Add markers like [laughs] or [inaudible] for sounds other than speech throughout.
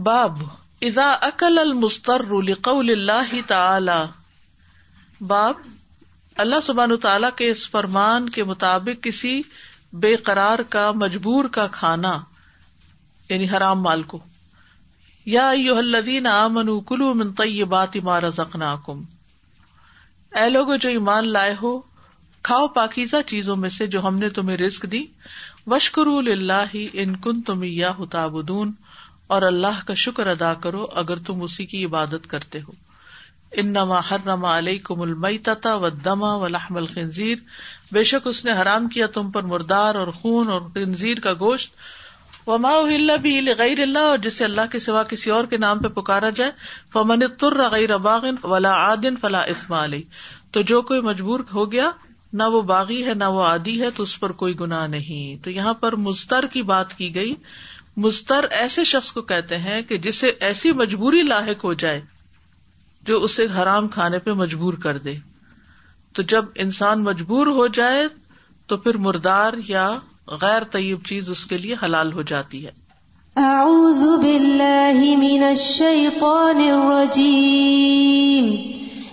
باب ادا اقل المستر اللہ تعالی باب اللہ سبحان تعالی کے اس فرمان کے مطابق کسی بے قرار کا مجبور کا کھانا یعنی حرام مال کو یادین عامو کلو منت بات امار زخنا کم اے لوگ جو ایمان لائے ہو کھاؤ پاکیزہ چیزوں میں سے جو ہم نے تمہیں رسک دی وشکر تم یا ہتابدون اور اللہ کا شکر ادا کرو اگر تم اسی کی عبادت کرتے ہو ان نما ہرنما علیہ کو و دما و لحم الخنزیر بے شک اس نے حرام کیا تم پر مردار اور خون اور خنزیر کا گوشت وما بھی غیر اللہ اور جسے اللہ کے سوا کسی اور کے نام پہ پکارا جائے فمن تر غیر باغ ولا عادن فلا اسما علیہ تو جو کوئی مجبور ہو گیا نہ وہ باغی ہے نہ وہ عادی ہے تو اس پر کوئی گناہ نہیں تو یہاں پر مستر کی بات کی گئی مستر ایسے شخص کو کہتے ہیں کہ جسے ایسی مجبوری لاحق ہو جائے جو اسے حرام کھانے پہ مجبور کر دے تو جب انسان مجبور ہو جائے تو پھر مردار یا غیر طیب چیز اس کے لیے حلال ہو جاتی ہے اعوذ باللہ من الشیطان الرجیم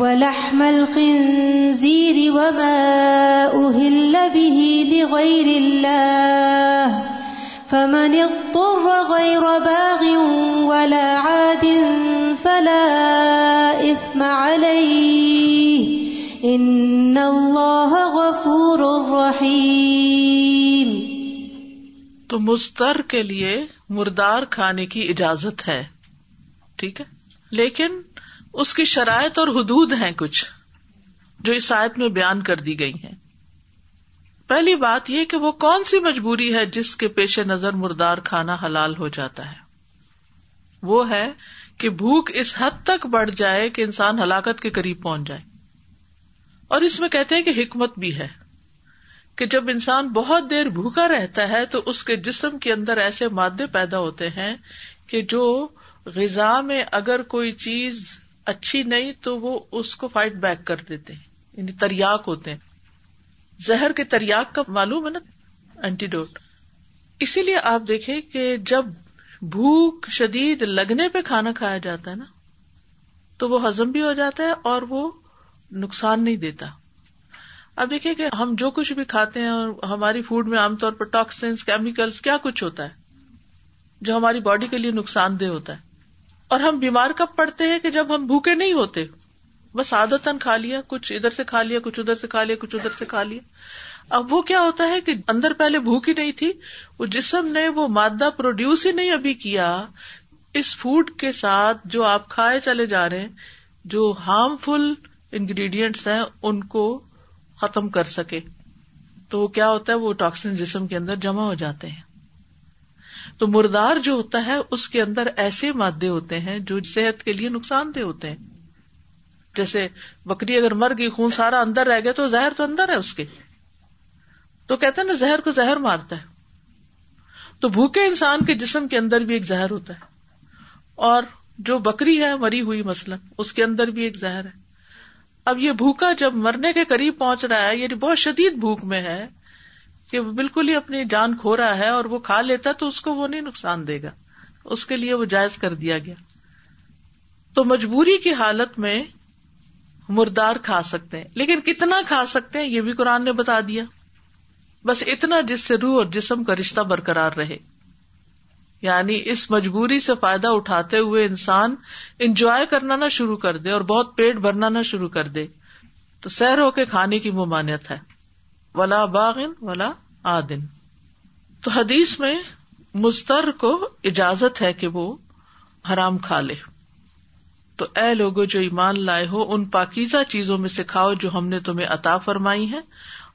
ولحم الخنزير وما أهل به لغير الله الله فمن اضطر غير باغ ولا عاد فلا إثم عليه إن غفور رحيم تو مستر کے لیے مردار کھانے کی اجازت ہے ٹھیک ہے لیکن اس کی شرائط اور حدود ہیں کچھ جو اس آیت میں بیان کر دی گئی ہیں پہلی بات یہ کہ وہ کون سی مجبوری ہے جس کے پیش نظر مردار کھانا حلال ہو جاتا ہے وہ ہے کہ بھوک اس حد تک بڑھ جائے کہ انسان ہلاکت کے قریب پہنچ جائے اور اس میں کہتے ہیں کہ حکمت بھی ہے کہ جب انسان بہت دیر بھوکا رہتا ہے تو اس کے جسم کے اندر ایسے مادے پیدا ہوتے ہیں کہ جو غذا میں اگر کوئی چیز اچھی نہیں تو وہ اس کو فائٹ بیک کر دیتے ہیں یعنی تریاک ہوتے ہیں زہر کے تریاک کا معلوم ہے نا ڈوٹ اسی لیے آپ دیکھیں کہ جب بھوک شدید لگنے پہ کھانا کھایا جاتا ہے نا تو وہ ہزم بھی ہو جاتا ہے اور وہ نقصان نہیں دیتا اب دیکھیں کہ ہم جو کچھ بھی کھاتے ہیں اور ہماری فوڈ میں عام طور پر ٹاکسنس کیمیکلس کیا کچھ ہوتا ہے جو ہماری باڈی کے لیے نقصان دہ ہوتا ہے اور ہم بیمار کب پڑتے ہیں کہ جب ہم بھوکے نہیں ہوتے بس عادت کھا لیا کچھ ادھر سے کھا لیا کچھ ادھر سے کھا لیا کچھ ادھر سے کھا لیا اب وہ کیا ہوتا ہے کہ اندر پہلے بھوک ہی نہیں تھی وہ جسم نے وہ مادہ پروڈیوس ہی نہیں ابھی کیا اس فوڈ کے ساتھ جو آپ کھائے چلے جا رہے ہیں جو ہارمفل انگریڈینٹس ہیں ان کو ختم کر سکے تو وہ کیا ہوتا ہے وہ ٹاکسن جسم کے اندر جمع ہو جاتے ہیں تو مردار جو ہوتا ہے اس کے اندر ایسے مادے ہوتے ہیں جو صحت کے لیے نقصان دہ ہوتے ہیں جیسے بکری اگر مر گئی خون سارا اندر رہ گیا تو زہر تو اندر ہے اس کے تو کہتے ہیں نا زہر کو زہر مارتا ہے تو بھوکے انسان کے جسم کے اندر بھی ایک زہر ہوتا ہے اور جو بکری ہے مری ہوئی مثلا اس کے اندر بھی ایک زہر ہے اب یہ بھوکا جب مرنے کے قریب پہنچ رہا ہے یعنی بہت شدید بھوک میں ہے وہ بالکل ہی اپنی جان کھو رہا ہے اور وہ کھا لیتا تو اس کو وہ نہیں نقصان دے گا اس کے لیے وہ جائز کر دیا گیا تو مجبوری کی حالت میں مردار کھا سکتے ہیں لیکن کتنا کھا سکتے ہیں یہ بھی قرآن نے بتا دیا بس اتنا جس سے روح اور جسم کا رشتہ برقرار رہے یعنی اس مجبوری سے فائدہ اٹھاتے ہوئے انسان انجوائے کرنا نہ شروع کر دے اور بہت پیٹ بھرنا نہ شروع کر دے تو سیر ہو کے کھانے کی ممانعت ہے ولا باغن ولا آدن تو حدیث میں مستر کو اجازت ہے کہ وہ حرام کھا لے تو اے لوگوں جو ایمان لائے ہو ان پاکیزہ چیزوں میں سکھاؤ جو ہم نے تمہیں عطا فرمائی ہے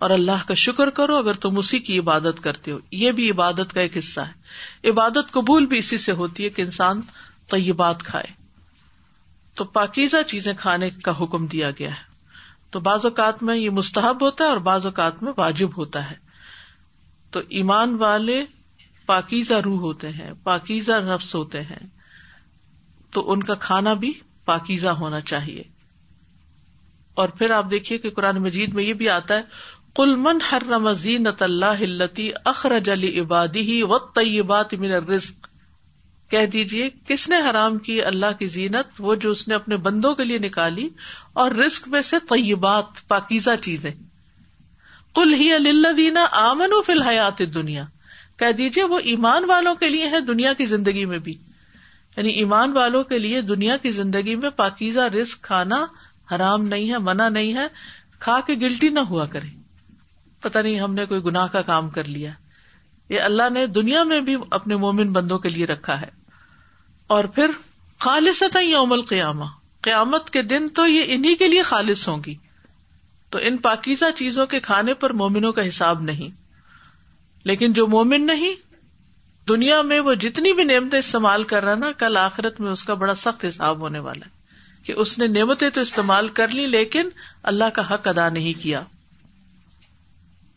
اور اللہ کا شکر کرو اگر تم اسی کی عبادت کرتے ہو یہ بھی عبادت کا ایک حصہ ہے عبادت قبول بھی اسی سے ہوتی ہے کہ انسان طیبات کھائے تو پاکیزہ چیزیں کھانے کا حکم دیا گیا ہے تو بعض اوقات میں یہ مستحب ہوتا ہے اور بعض اوقات میں واجب ہوتا ہے تو ایمان والے پاکیزہ روح ہوتے ہیں پاکیزہ نفس ہوتے ہیں تو ان کا کھانا بھی پاکیزہ ہونا چاہیے اور پھر آپ دیکھیے کہ قرآن مجید میں یہ بھی آتا ہے کل من ہر رمزین اللہ اخرج علی عبادی ہی و تیبات الرزق کہہ دیجیے کس نے حرام کی اللہ کی زینت وہ جو اس نے اپنے بندوں کے لیے نکالی اور رسک میں سے طیبات پاکیزہ چیزیں کل ہی دینا آمن و فی الحیات دنیا کہہ دیجیے وہ ایمان والوں کے لیے ہے دنیا کی زندگی میں بھی یعنی ایمان والوں کے لیے دنیا کی زندگی میں پاکیزہ رسک کھانا حرام نہیں ہے منع نہیں ہے کھا کے گلٹی نہ ہوا کرے پتا نہیں ہم نے کوئی گناہ کا کام کر لیا یہ اللہ نے دنیا میں بھی اپنے مومن بندوں کے لیے رکھا ہے اور پھر خالصتیں یوم القیامہ قیامت کے دن تو یہ انہیں کے لیے خالص ہوں گی تو ان پاکیزہ چیزوں کے کھانے پر مومنوں کا حساب نہیں لیکن جو مومن نہیں دنیا میں وہ جتنی بھی نعمتیں استعمال کر رہا نا کل آخرت میں اس کا بڑا سخت حساب ہونے والا ہے کہ اس نے نعمتیں تو استعمال کر لی لیکن اللہ کا حق ادا نہیں کیا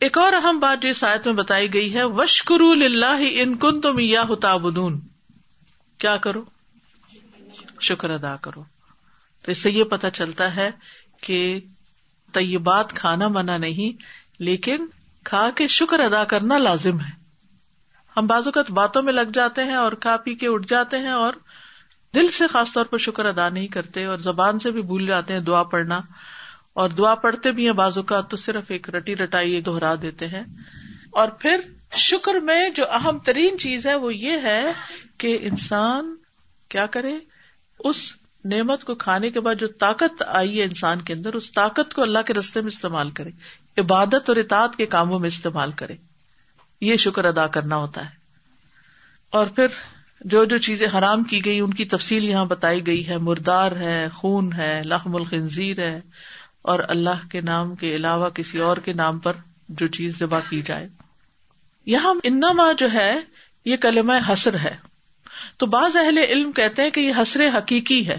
ایک اور اہم بات جو آیت میں بتائی گئی ہے وشکر کیا کرو شکر ادا کرو تو اس سے یہ پتا چلتا ہے کہ طیبات کھانا منع نہیں لیکن کھا کے شکر ادا کرنا لازم ہے ہم اوقات باتوں میں لگ جاتے ہیں اور کھا پی کے اٹھ جاتے ہیں اور دل سے خاص طور پر شکر ادا نہیں کرتے اور زبان سے بھی بھول جاتے ہیں دعا پڑھنا اور دعا پڑھتے بھی ہیں بازو کا تو صرف ایک رٹی رٹائی دہرا دیتے ہیں اور پھر شکر میں جو اہم ترین چیز ہے وہ یہ ہے کہ انسان کیا کرے اس نعمت کو کھانے کے بعد جو طاقت آئی ہے انسان کے اندر اس طاقت کو اللہ کے رستے میں استعمال کرے عبادت اور اطاعت کے کاموں میں استعمال کرے یہ شکر ادا کرنا ہوتا ہے اور پھر جو جو چیزیں حرام کی گئی ان کی تفصیل یہاں بتائی گئی ہے مردار ہے خون ہے لحم الخنزیر ہے اور اللہ کے نام کے علاوہ کسی اور کے نام پر جو چیز ذبح کی جائے یہاں ان جو ہے یہ کلمہ حسر ہے تو بعض اہل علم کہتے ہیں کہ یہ حسر حقیقی ہے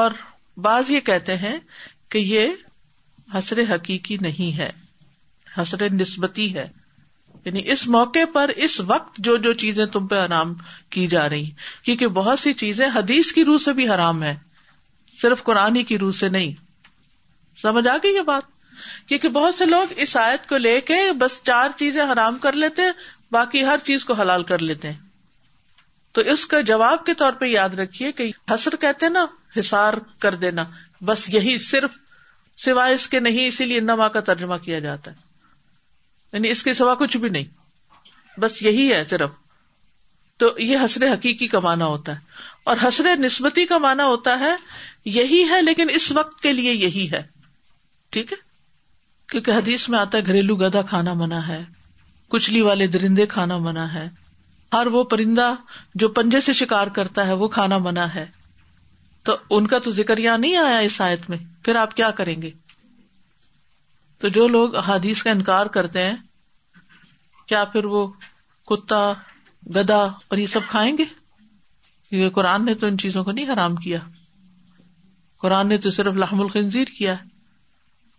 اور بعض یہ کہتے ہیں کہ یہ حسر حقیقی نہیں ہے حسر نسبتی ہے یعنی اس موقع پر اس وقت جو جو چیزیں تم پہ آرام کی جا رہی کیونکہ بہت سی چیزیں حدیث کی روح سے بھی حرام ہے صرف قرآن کی روح سے نہیں سمجھ آ گئی یہ بات کیونکہ بہت سے لوگ اس آیت کو لے کے بس چار چیزیں حرام کر لیتے ہیں باقی ہر چیز کو حلال کر لیتے ہیں تو اس کا جواب کے طور پہ یاد رکھیے کہ حسر کہتے نا حسار کر دینا بس یہی صرف سوائے اس کے نہیں اسی لیے نما کا ترجمہ کیا جاتا ہے یعنی اس کے سوا کچھ بھی نہیں بس یہی ہے صرف تو یہ حسر حقیقی کا مانا ہوتا ہے اور حسر نسبتی کا مانا ہوتا ہے یہی ہے لیکن اس وقت کے لیے یہی ہے ٹھیک ہے کیونکہ حدیث میں آتا ہے گھریلو گدھا کھانا منا ہے کچلی والے درندے کھانا منا ہے ہر وہ پرندہ جو پنجے سے شکار کرتا ہے وہ کھانا منا ہے تو ان کا تو ذکر یہاں نہیں آیا اس آیت میں پھر آپ کیا کریں گے تو جو لوگ حادیث کا انکار کرتے ہیں کیا پھر وہ کتا گدا اور یہ سب کھائیں گے کیونکہ قرآن نے تو ان چیزوں کو نہیں حرام کیا قرآن نے تو صرف لحم الخنزیر کیا ہے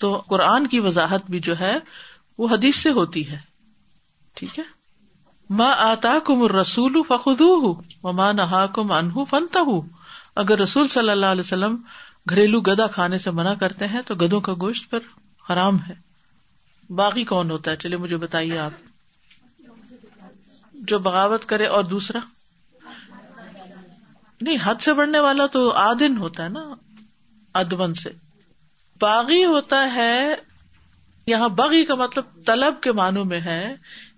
تو قرآن کی وضاحت بھی جو ہے وہ حدیث سے ہوتی ہے ٹھیک ہے ماں آتا کم رسول ماں نہا کم فنتا ہوں اگر رسول صلی اللہ علیہ وسلم گھریلو گدا کھانے سے منع کرتے ہیں تو گدوں کا گوشت پر حرام ہے باقی کون ہوتا ہے چلے مجھے بتائیے آپ جو بغاوت کرے اور دوسرا نہیں حد سے بڑھنے والا تو آدن ہوتا ہے نا ادبن سے باغی ہوتا ہے یہاں باغی کا مطلب طلب کے معنوں میں ہے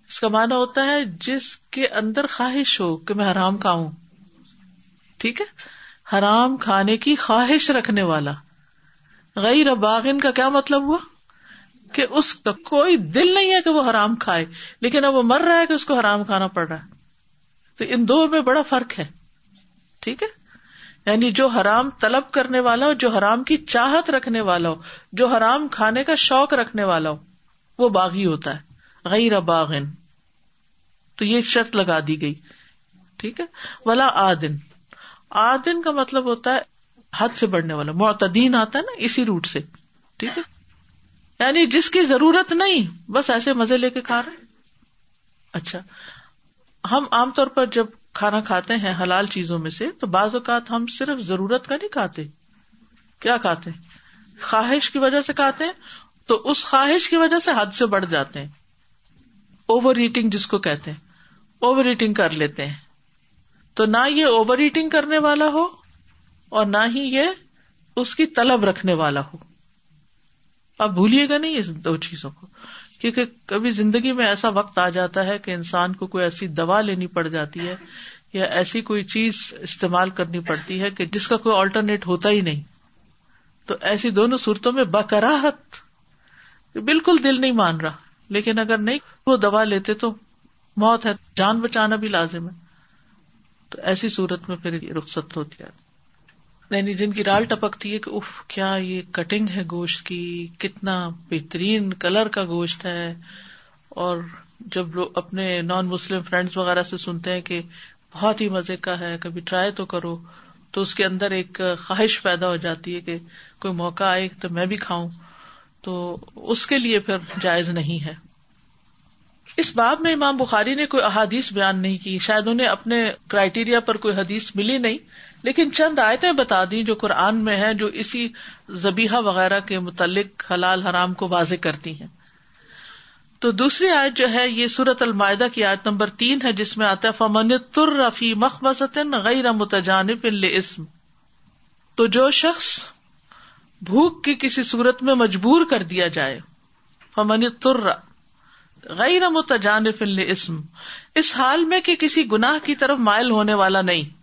اس کا مانا ہوتا ہے جس کے اندر خواہش ہو کہ میں حرام کھاؤں ٹھیک ہے حرام کھانے کی خواہش رکھنے والا غیر باغن کا کیا مطلب ہوا کہ اس کا کوئی دل نہیں ہے کہ وہ حرام کھائے لیکن اب وہ مر رہا ہے کہ اس کو حرام کھانا پڑ رہا ہے تو ان دو میں بڑا فرق ہے ٹھیک ہے یعنی جو حرام طلب کرنے والا ہو جو حرام کی چاہت رکھنے والا ہو جو حرام کھانے کا شوق رکھنے والا ہو وہ باغی ہوتا ہے غیر باغن تو یہ شرط لگا دی گئی ٹھیک ہے ولا آدن آدن کا مطلب ہوتا ہے حد سے بڑھنے والا معتدین آتا ہے نا اسی روٹ سے ٹھیک ہے یعنی جس کی ضرورت نہیں بس ایسے مزے لے کے کھا رہے اچھا ہم عام طور پر جب کھانا کھاتے ہیں حلال چیزوں میں سے تو بعض اوقات ہم صرف ضرورت کا نہیں کھاتے کیا کھاتے ہیں خواہش کی وجہ سے کھاتے ہیں تو اس خواہش کی وجہ سے حد سے بڑھ جاتے ہیں اوور ایٹنگ جس کو کہتے ہیں اوور ایٹنگ کر لیتے ہیں تو نہ یہ اوور ایٹنگ کرنے والا ہو اور نہ ہی یہ اس کی طلب رکھنے والا ہو آپ بھولیے گا نہیں اس دو چیزوں کو کیونکہ کبھی زندگی میں ایسا وقت آ جاتا ہے کہ انسان کو کوئی ایسی دوا لینی پڑ جاتی ہے یا ایسی کوئی چیز استعمال کرنی پڑتی ہے کہ جس کا کوئی آلٹرنیٹ ہوتا ہی نہیں تو ایسی دونوں صورتوں میں بکراہت بالکل دل نہیں مان رہا لیکن اگر نہیں وہ دوا لیتے تو موت ہے جان بچانا بھی لازم ہے تو ایسی صورت میں پھر رخصت ہوتی ہے یعنی جن کی رال ٹپکتی ہے کہ اف کیا یہ کٹنگ ہے گوشت کی کتنا بہترین کلر کا گوشت ہے اور جب لوگ اپنے نان مسلم فرینڈس وغیرہ سے سنتے ہیں کہ بہت ہی مزے کا ہے کبھی ٹرائی تو کرو تو اس کے اندر ایک خواہش پیدا ہو جاتی ہے کہ کوئی موقع آئے تو میں بھی کھاؤں تو اس کے لیے پھر جائز نہیں ہے اس باب میں امام بخاری نے کوئی احادیث بیان نہیں کی شاید انہیں اپنے کرائٹیریا پر کوئی حدیث ملی نہیں لیکن چند آیتیں بتا دی جو قرآن میں ہے جو اسی زبیحہ وغیرہ کے متعلق حلال حرام کو واضح کرتی ہیں تو دوسری آیت جو ہے یہ سورت المائدہ کی آیت نمبر تین ہے جس میں آتا ہے فمن تر رفی مخ غیر متجانب اسم تو جو شخص بھوک کی کسی صورت میں مجبور کر دیا جائے فمن تر غیر متجانف اسم اس حال میں کہ کسی گناہ کی طرف مائل ہونے والا نہیں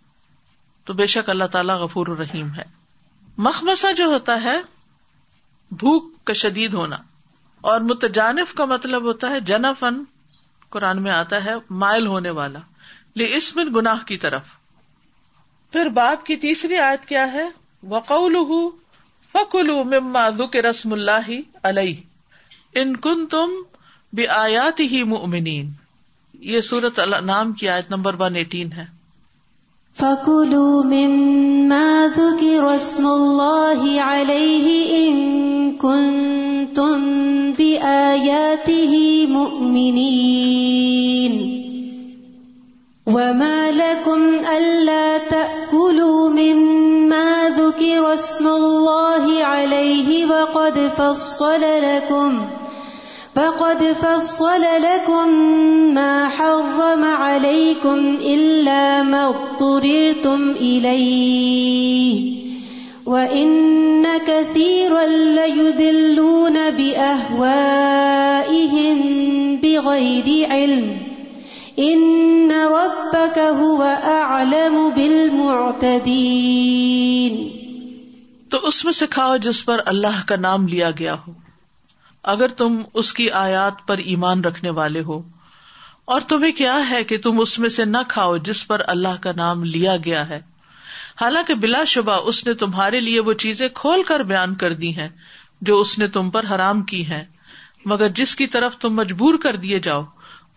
تو بے شک اللہ تعالیٰ غفور الرحیم ہے مخمسا جو ہوتا ہے بھوک کا شدید ہونا اور متجانف کا مطلب ہوتا ہے جنا فن قرآن میں آتا ہے مائل ہونے والا اس گناہ کی طرف پھر باپ کی تیسری آیت کیا ہے وقول مما رسم اللہ علیہ ان کن تم بے ہی مومنین یہ سورت اللہ نام کی آیت نمبر ون ایٹین ہے فَكُلُوا مِمَّا ذُكِرَ اسْمُ اللَّهِ عَلَيْهِ إِن كُنتُم بِآيَاتِهِ مُؤْمِنِينَ وَمَا لَكُمْ أَلَّا تَأْكُلُوا مِمَّا ذُكِرَ اسْمُ اللَّهِ عَلَيْهِ وَقَدْ فَصَّلَ لَكُمْ فقد فصل لكم ما حرم عليكم إلا ما اضطررتم إليه وإن كثيرا ليدلون بأهوائهم بغير علم إن ربك هو أعلم بالمعتدين تو اس میں سکھاؤ جس پر اللہ کا نام لیا گیا ہو اگر تم اس کی آیات پر ایمان رکھنے والے ہو اور تمہیں کیا ہے کہ تم اس میں سے نہ کھاؤ جس پر اللہ کا نام لیا گیا ہے حالانکہ بلا شبہ اس نے تمہارے لیے وہ چیزیں کھول کر بیان کر دی ہیں جو اس نے تم پر حرام کی ہیں مگر جس کی طرف تم مجبور کر دیے جاؤ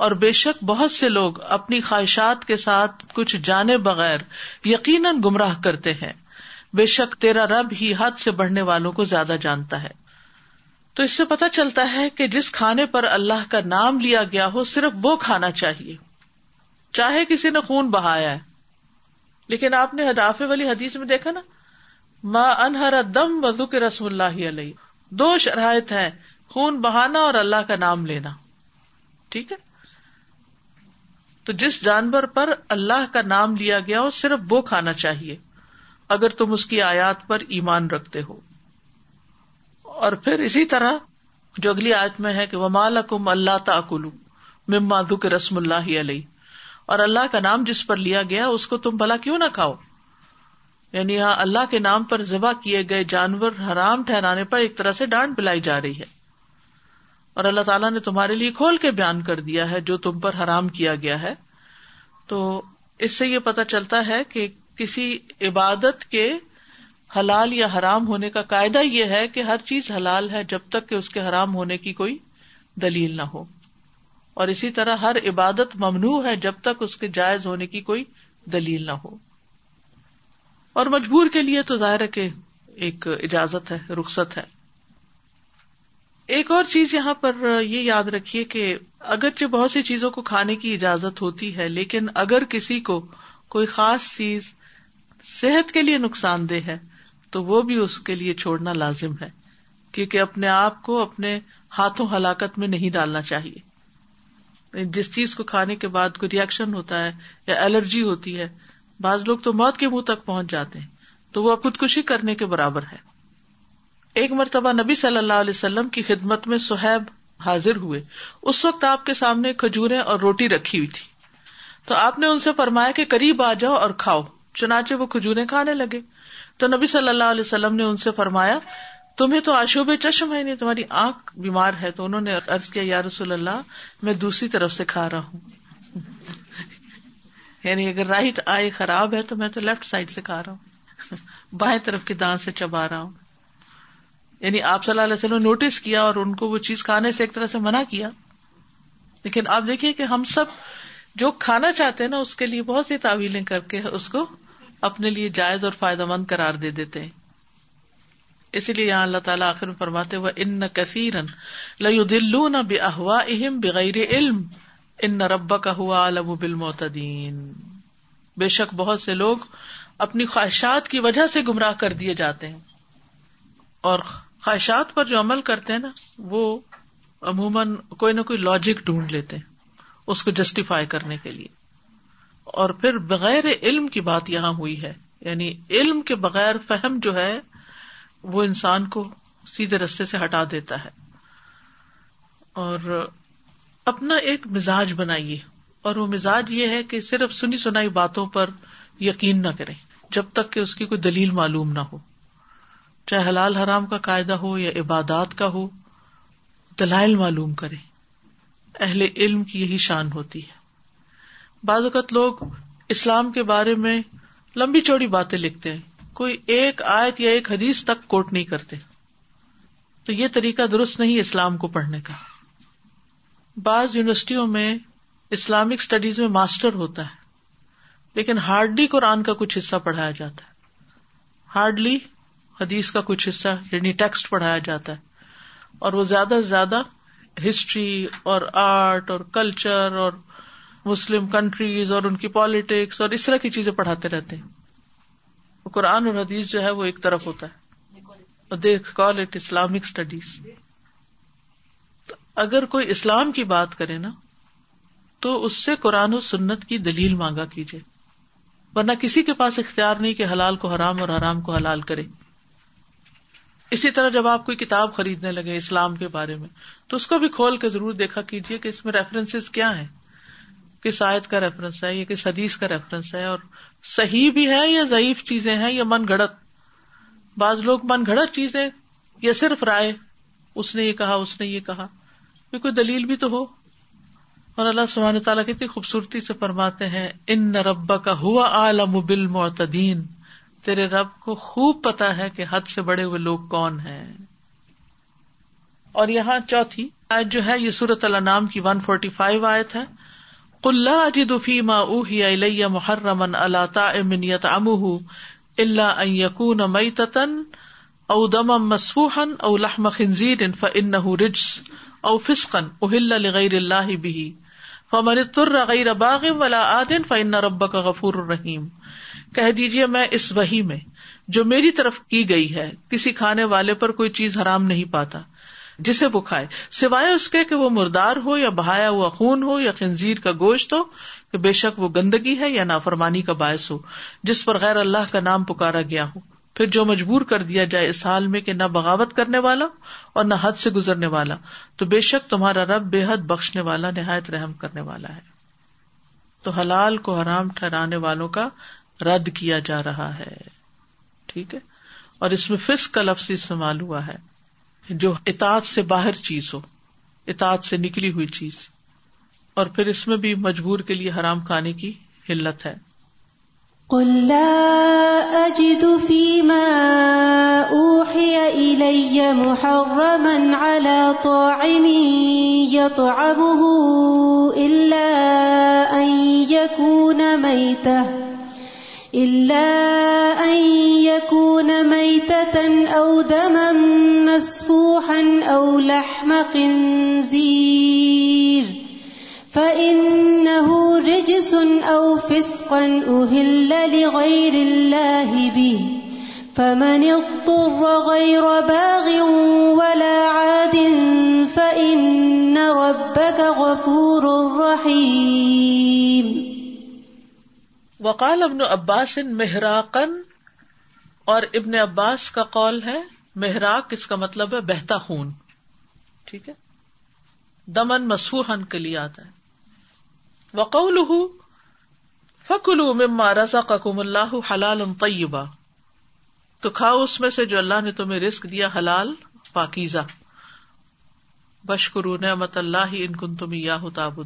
اور بے شک بہت سے لوگ اپنی خواہشات کے ساتھ کچھ جانے بغیر یقیناً گمراہ کرتے ہیں بے شک تیرا رب ہی حد سے بڑھنے والوں کو زیادہ جانتا ہے تو اس سے پتا چلتا ہے کہ جس کھانے پر اللہ کا نام لیا گیا ہو صرف وہ کھانا چاہیے چاہے کسی نے خون بہایا ہے لیکن آپ نے ہدافے والی حدیث میں دیکھا نا ماں انہر کے رسم اللہ علیہ دو شرائط ہیں خون بہانا اور اللہ کا نام لینا ٹھیک ہے تو جس جانور پر اللہ کا نام لیا گیا ہو صرف وہ کھانا چاہیے اگر تم اس کی آیات پر ایمان رکھتے ہو اور پھر اسی طرح جو اگلی آیت میں ہے کہ وہ اللہ کے رسم اللہ علیہ اور اللہ کا نام جس پر لیا گیا اس کو تم بھلا کیوں نہ کھاؤ یعنی یہاں اللہ کے نام پر ذبح کیے گئے جانور حرام ٹھہرانے پر ایک طرح سے ڈانٹ پلائی جا رہی ہے اور اللہ تعالیٰ نے تمہارے لیے کھول کے بیان کر دیا ہے جو تم پر حرام کیا گیا ہے تو اس سے یہ پتا چلتا ہے کہ کسی عبادت کے حلال یا حرام ہونے کا قاعدہ یہ ہے کہ ہر چیز حلال ہے جب تک کہ اس کے حرام ہونے کی کوئی دلیل نہ ہو اور اسی طرح ہر عبادت ممنوع ہے جب تک اس کے جائز ہونے کی کوئی دلیل نہ ہو اور مجبور کے لیے تو ظاہر کہ ایک اجازت ہے رخصت ہے ایک اور چیز یہاں پر یہ یاد رکھیے کہ اگرچہ بہت سی چیزوں کو کھانے کی اجازت ہوتی ہے لیکن اگر کسی کو کوئی خاص چیز صحت کے لیے نقصان دہ ہے تو وہ بھی اس کے لیے چھوڑنا لازم ہے کیونکہ اپنے آپ کو اپنے ہاتھوں ہلاکت میں نہیں ڈالنا چاہیے جس چیز کو کھانے کے بعد کوئی ریئیکشن ہوتا ہے یا الرجی ہوتی ہے بعض لوگ تو موت کے منہ تک پہنچ جاتے ہیں تو وہ خودکشی کرنے کے برابر ہے ایک مرتبہ نبی صلی اللہ علیہ وسلم کی خدمت میں سہیب حاضر ہوئے اس وقت آپ کے سامنے کھجورے اور روٹی رکھی ہوئی تھی تو آپ نے ان سے فرمایا کہ قریب آ جاؤ اور کھاؤ چنانچہ وہ کھجورے کھانے لگے تو نبی صلی اللہ علیہ وسلم نے ان سے فرمایا تمہیں تو آشوب چشم ہے نہیں تمہاری آنکھ بیمار ہے تو انہوں نے عرض کیا یا رسول اللہ میں دوسری طرف سے کھا رہا ہوں [laughs] یعنی اگر رائٹ آئی خراب ہے تو میں تو لیفٹ سائڈ سے کھا رہا ہوں [laughs] بائیں طرف کی دان سے چبا رہا ہوں یعنی آپ صلی اللہ علیہ وسلم نے نوٹس کیا اور ان کو وہ چیز کھانے سے ایک طرح سے منع کیا لیکن آپ دیکھیے کہ ہم سب جو کھانا چاہتے ہیں نا اس کے لیے بہت سی تعویلیں کر کے اس کو اپنے لیے جائز اور فائدہ مند کرار دے دیتے ہیں اسی لیے یہاں اللہ تعالیٰ آخر میں فرماتے وہ ان نہ کفیرن لو نہ بے احوا اہم بغیر علم ان نہ رب کا ہوا بل متین بے شک بہت سے لوگ اپنی خواہشات کی وجہ سے گمراہ کر دیے جاتے ہیں اور خواہشات پر جو عمل کرتے ہیں نا وہ عموماً کوئی نہ کوئی لاجک ڈھونڈ لیتے ہیں اس کو جسٹیفائی کرنے کے لیے اور پھر بغیر علم کی بات یہاں ہوئی ہے یعنی علم کے بغیر فہم جو ہے وہ انسان کو سیدھے رستے سے ہٹا دیتا ہے اور اپنا ایک مزاج بنائیے اور وہ مزاج یہ ہے کہ صرف سنی سنائی باتوں پر یقین نہ کریں جب تک کہ اس کی کوئی دلیل معلوم نہ ہو چاہے حلال حرام کا قاعدہ ہو یا عبادات کا ہو دلائل معلوم کریں اہل علم کی یہی شان ہوتی ہے بعض اوقات لوگ اسلام کے بارے میں لمبی چوڑی باتیں لکھتے ہیں کوئی ایک آیت یا ایک حدیث تک کوٹ نہیں کرتے تو یہ طریقہ درست نہیں اسلام کو پڑھنے کا بعض یونیورسٹیوں میں اسلامک اسٹڈیز میں ماسٹر ہوتا ہے لیکن ہارڈلی قرآن کا کچھ حصہ پڑھایا جاتا ہے ہارڈلی حدیث کا کچھ حصہ یعنی ٹیکسٹ پڑھایا جاتا ہے اور وہ زیادہ سے زیادہ ہسٹری اور آرٹ اور کلچر اور مسلم کنٹریز اور ان کی پالیٹکس اور اس طرح کی چیزیں پڑھاتے رہتے ہیں قرآن اور حدیث جو ہے وہ ایک طرف ہوتا ہے اور دیکھ کال اٹ اسلامک اسٹڈیز اگر کوئی اسلام کی بات کرے نا تو اس سے قرآن و سنت کی دلیل مانگا کیجیے ورنہ کسی کے پاس اختیار نہیں کہ حلال کو حرام اور حرام کو حلال کرے اسی طرح جب آپ کوئی کتاب خریدنے لگے اسلام کے بارے میں تو اس کو بھی کھول کے ضرور دیکھا کیجیے کہ اس میں ریفرنسز کیا ہیں کس آیت کا ریفرنس ہے یا کس حدیث کا ریفرنس ہے اور صحیح بھی ہے یا ضعیف چیزیں ہیں یا من گھڑت بعض لوگ من گھڑت چیزیں یا صرف رائے اس نے یہ کہا اس نے یہ کہا یہ کوئی دلیل بھی تو ہو اور اللہ سبحانہ تعالیٰ کتنی خوبصورتی سے فرماتے ہیں ان رب کا ہوا عالم بل معتدین تیرے رب کو خوب پتا ہے کہ حد سے بڑے ہوئے لوگ کون ہیں اور یہاں چوتھی آج جو ہے یہ سورت اللہ نام کی ون فورٹی فائیو آیت ہے اللہ فیما اوہیا الیہ احرم اللہ تعنیت ام اللہ معی تتن دم مسفوحن او لحم خنزیر فن رجس او فسقن اہل اللہ بھی فمن غیر باغ ولا رباغ فن رب غفور الرحیم کہہ دیجیے میں اس وہی میں جو میری طرف کی گئی ہے کسی کھانے والے پر کوئی چیز حرام نہیں پاتا جسے وہ کھائے سوائے اس کے کہ وہ مردار ہو یا بہایا ہوا خون ہو یا خنزیر کا گوشت ہو کہ بے شک وہ گندگی ہے یا نافرمانی کا باعث ہو جس پر غیر اللہ کا نام پکارا گیا ہو پھر جو مجبور کر دیا جائے اس حال میں کہ نہ بغاوت کرنے والا اور نہ حد سے گزرنے والا تو بے شک تمہارا رب بے حد بخشنے والا نہایت رحم کرنے والا ہے تو حلال کو حرام ٹھہرانے والوں کا رد کیا جا رہا ہے ٹھیک ہے اور اس میں فسق کا لفظ استعمال ہوا ہے جو اطاعت سے باہر چیز ہو اطاعت سے نکلی ہوئی چیز اور پھر اس میں بھی مجبور کے لیے حرام کھانے کی حلت ہے قل لا اجد فيما اوحي الي محرما على طاعم يطعمه الا ان يكون تو اب اللہ علون تن او مسفوحا أو لحم خنزير فإنه رجس أو فسقا أهل لغير الله به فمن اضطر غير باغ ولا عاد فإن ربك غفور رحيم وقال ابن عباس محراکن اور ابن عباس کا قول ہے محراق اس کا مطلب ہے بہتا خون ٹھیک ہے دمن مسوہن کے لیے آتا ہے وقول مما ککم اللہ حلال طیبہ تو کھاؤ اس میں سے جو اللہ نے تمہیں رسک دیا حلال پاکیزہ بشکرو نعمت اللہ ہی کن تم یا تاب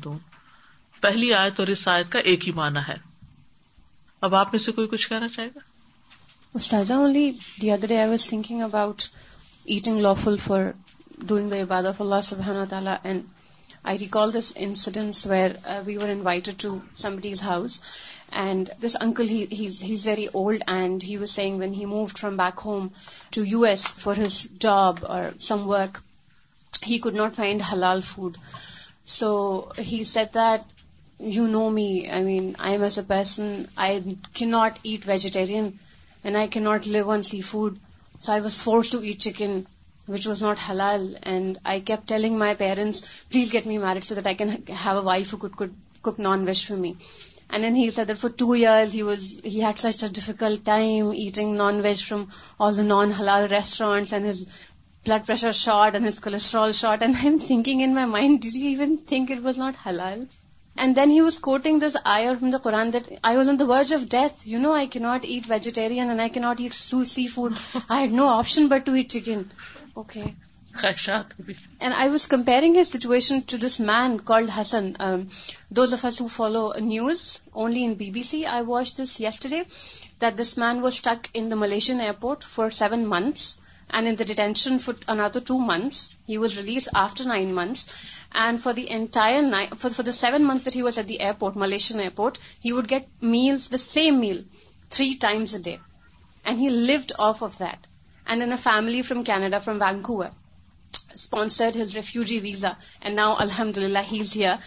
پہلی آیت اور اس آیت کا ایک ہی معنی ہے اب آپ میں سے کوئی کچھ کہنا چاہے گا Ustaza, only the other day I was thinking about eating lawful for doing the ibadah of Allah subhanahu wa ta'ala, and I recall this incident where uh, we were invited to somebody's house, and this uncle, he's very old, and he was saying when he moved from back home to US for his job or some work, he could not find halal food. So he said that, you know me, I mean, I'm as a person, I cannot eat vegetarian and I cannot live on seafood. So I was forced to eat chicken, which was not halal. And I kept telling my parents, please get me married so that I can have a wife who could cook non-veg for me. And then he said that for 2 years he had such a difficult time eating non-veg from all the non-halal restaurants, and his blood pressure shot and his cholesterol shot. And I'm thinking in my mind, did you even think it was not halal? And then he was quoting this ayah from the Quran that I was on the verge of death. You know, I cannot eat vegetarian and I cannot eat seafood. [laughs] I had no option but to eat chicken. Okay. And I was comparing his situation to this man called Hassan. Um, those of us who follow news only in BBC, I watched this yesterday, that this man was stuck in the Malaysian airport for 7 months and in the detention for another 2 months. He was released after 9 months, and for the entire for the 7 months that he was at the airport, Malaysian airport, he would get meals, the same meal, 3 times a day, and he lived off of that. And then a family from Canada, from Vancouver, sponsored his refugee visa, and now alhamdulillah he's here.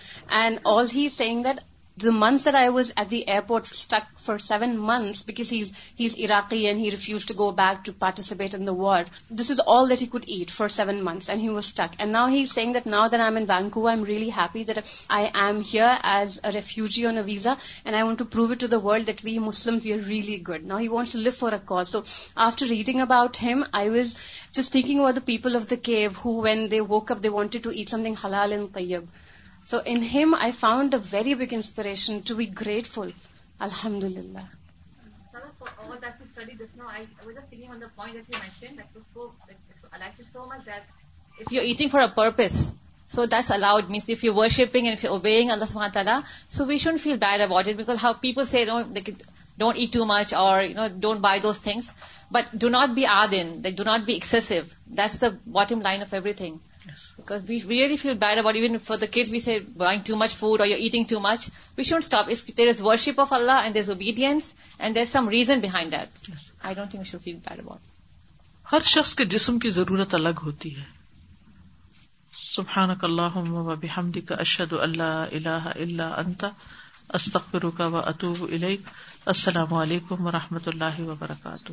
And all he's saying that the months that I was at the airport stuck for 7 months because he's Iraqi and he refused to go back to participate in the war. This is all that he could eat for 7 months and he was stuck. And now he's saying that now that I'm in Vancouver, I'm really happy that I am here as a refugee on a visa and I want to prove it to the world that we Muslims, we are really good. Now he wants to live for a cause. So after reading about him, I was just thinking about the people of the cave who when they woke up, they wanted to eat something halal and tayyib. So in hmm I found a very big inspiration to be grateful الحمد للہ you eating for a purpose so this allowed means of you worshipping and you اللہ اللہ تعالیٰ so we should feel bad about it because how people don't eat too much اور you know don't buy those things but do not be odd in do not be excessive that's the bottom line of everything because we we we we really feel feel bad bad about about even for the kids say buying too too much much food or you're eating shouldn't stop if there is worship of Allah and and there's there's obedience some reason behind that I don't think should ہر شخص کے جسم کی ضرورت الگ ہوتی ہے سبحانک اللہم و بحمدک اشہد اللہ الہ الا انت استغفرک و اتوب الیک السلام علیکم و رحمت اللہ وبرکاتہ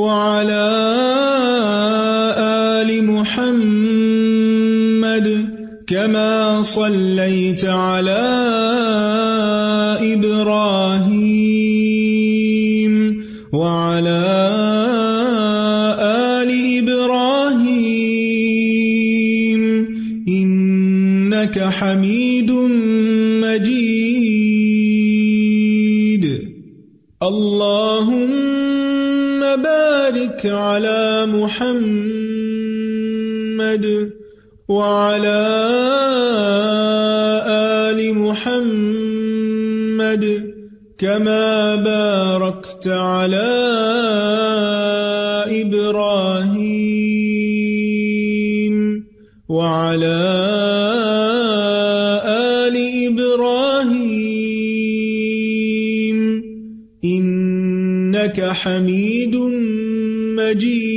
وعلى آل محمد كما صليت على إبراهيم وعلى آل إبراهيم إنك حميد مجيد الله على محمد إبراهيم وعلى آل إبراهيم إنك حميد مجید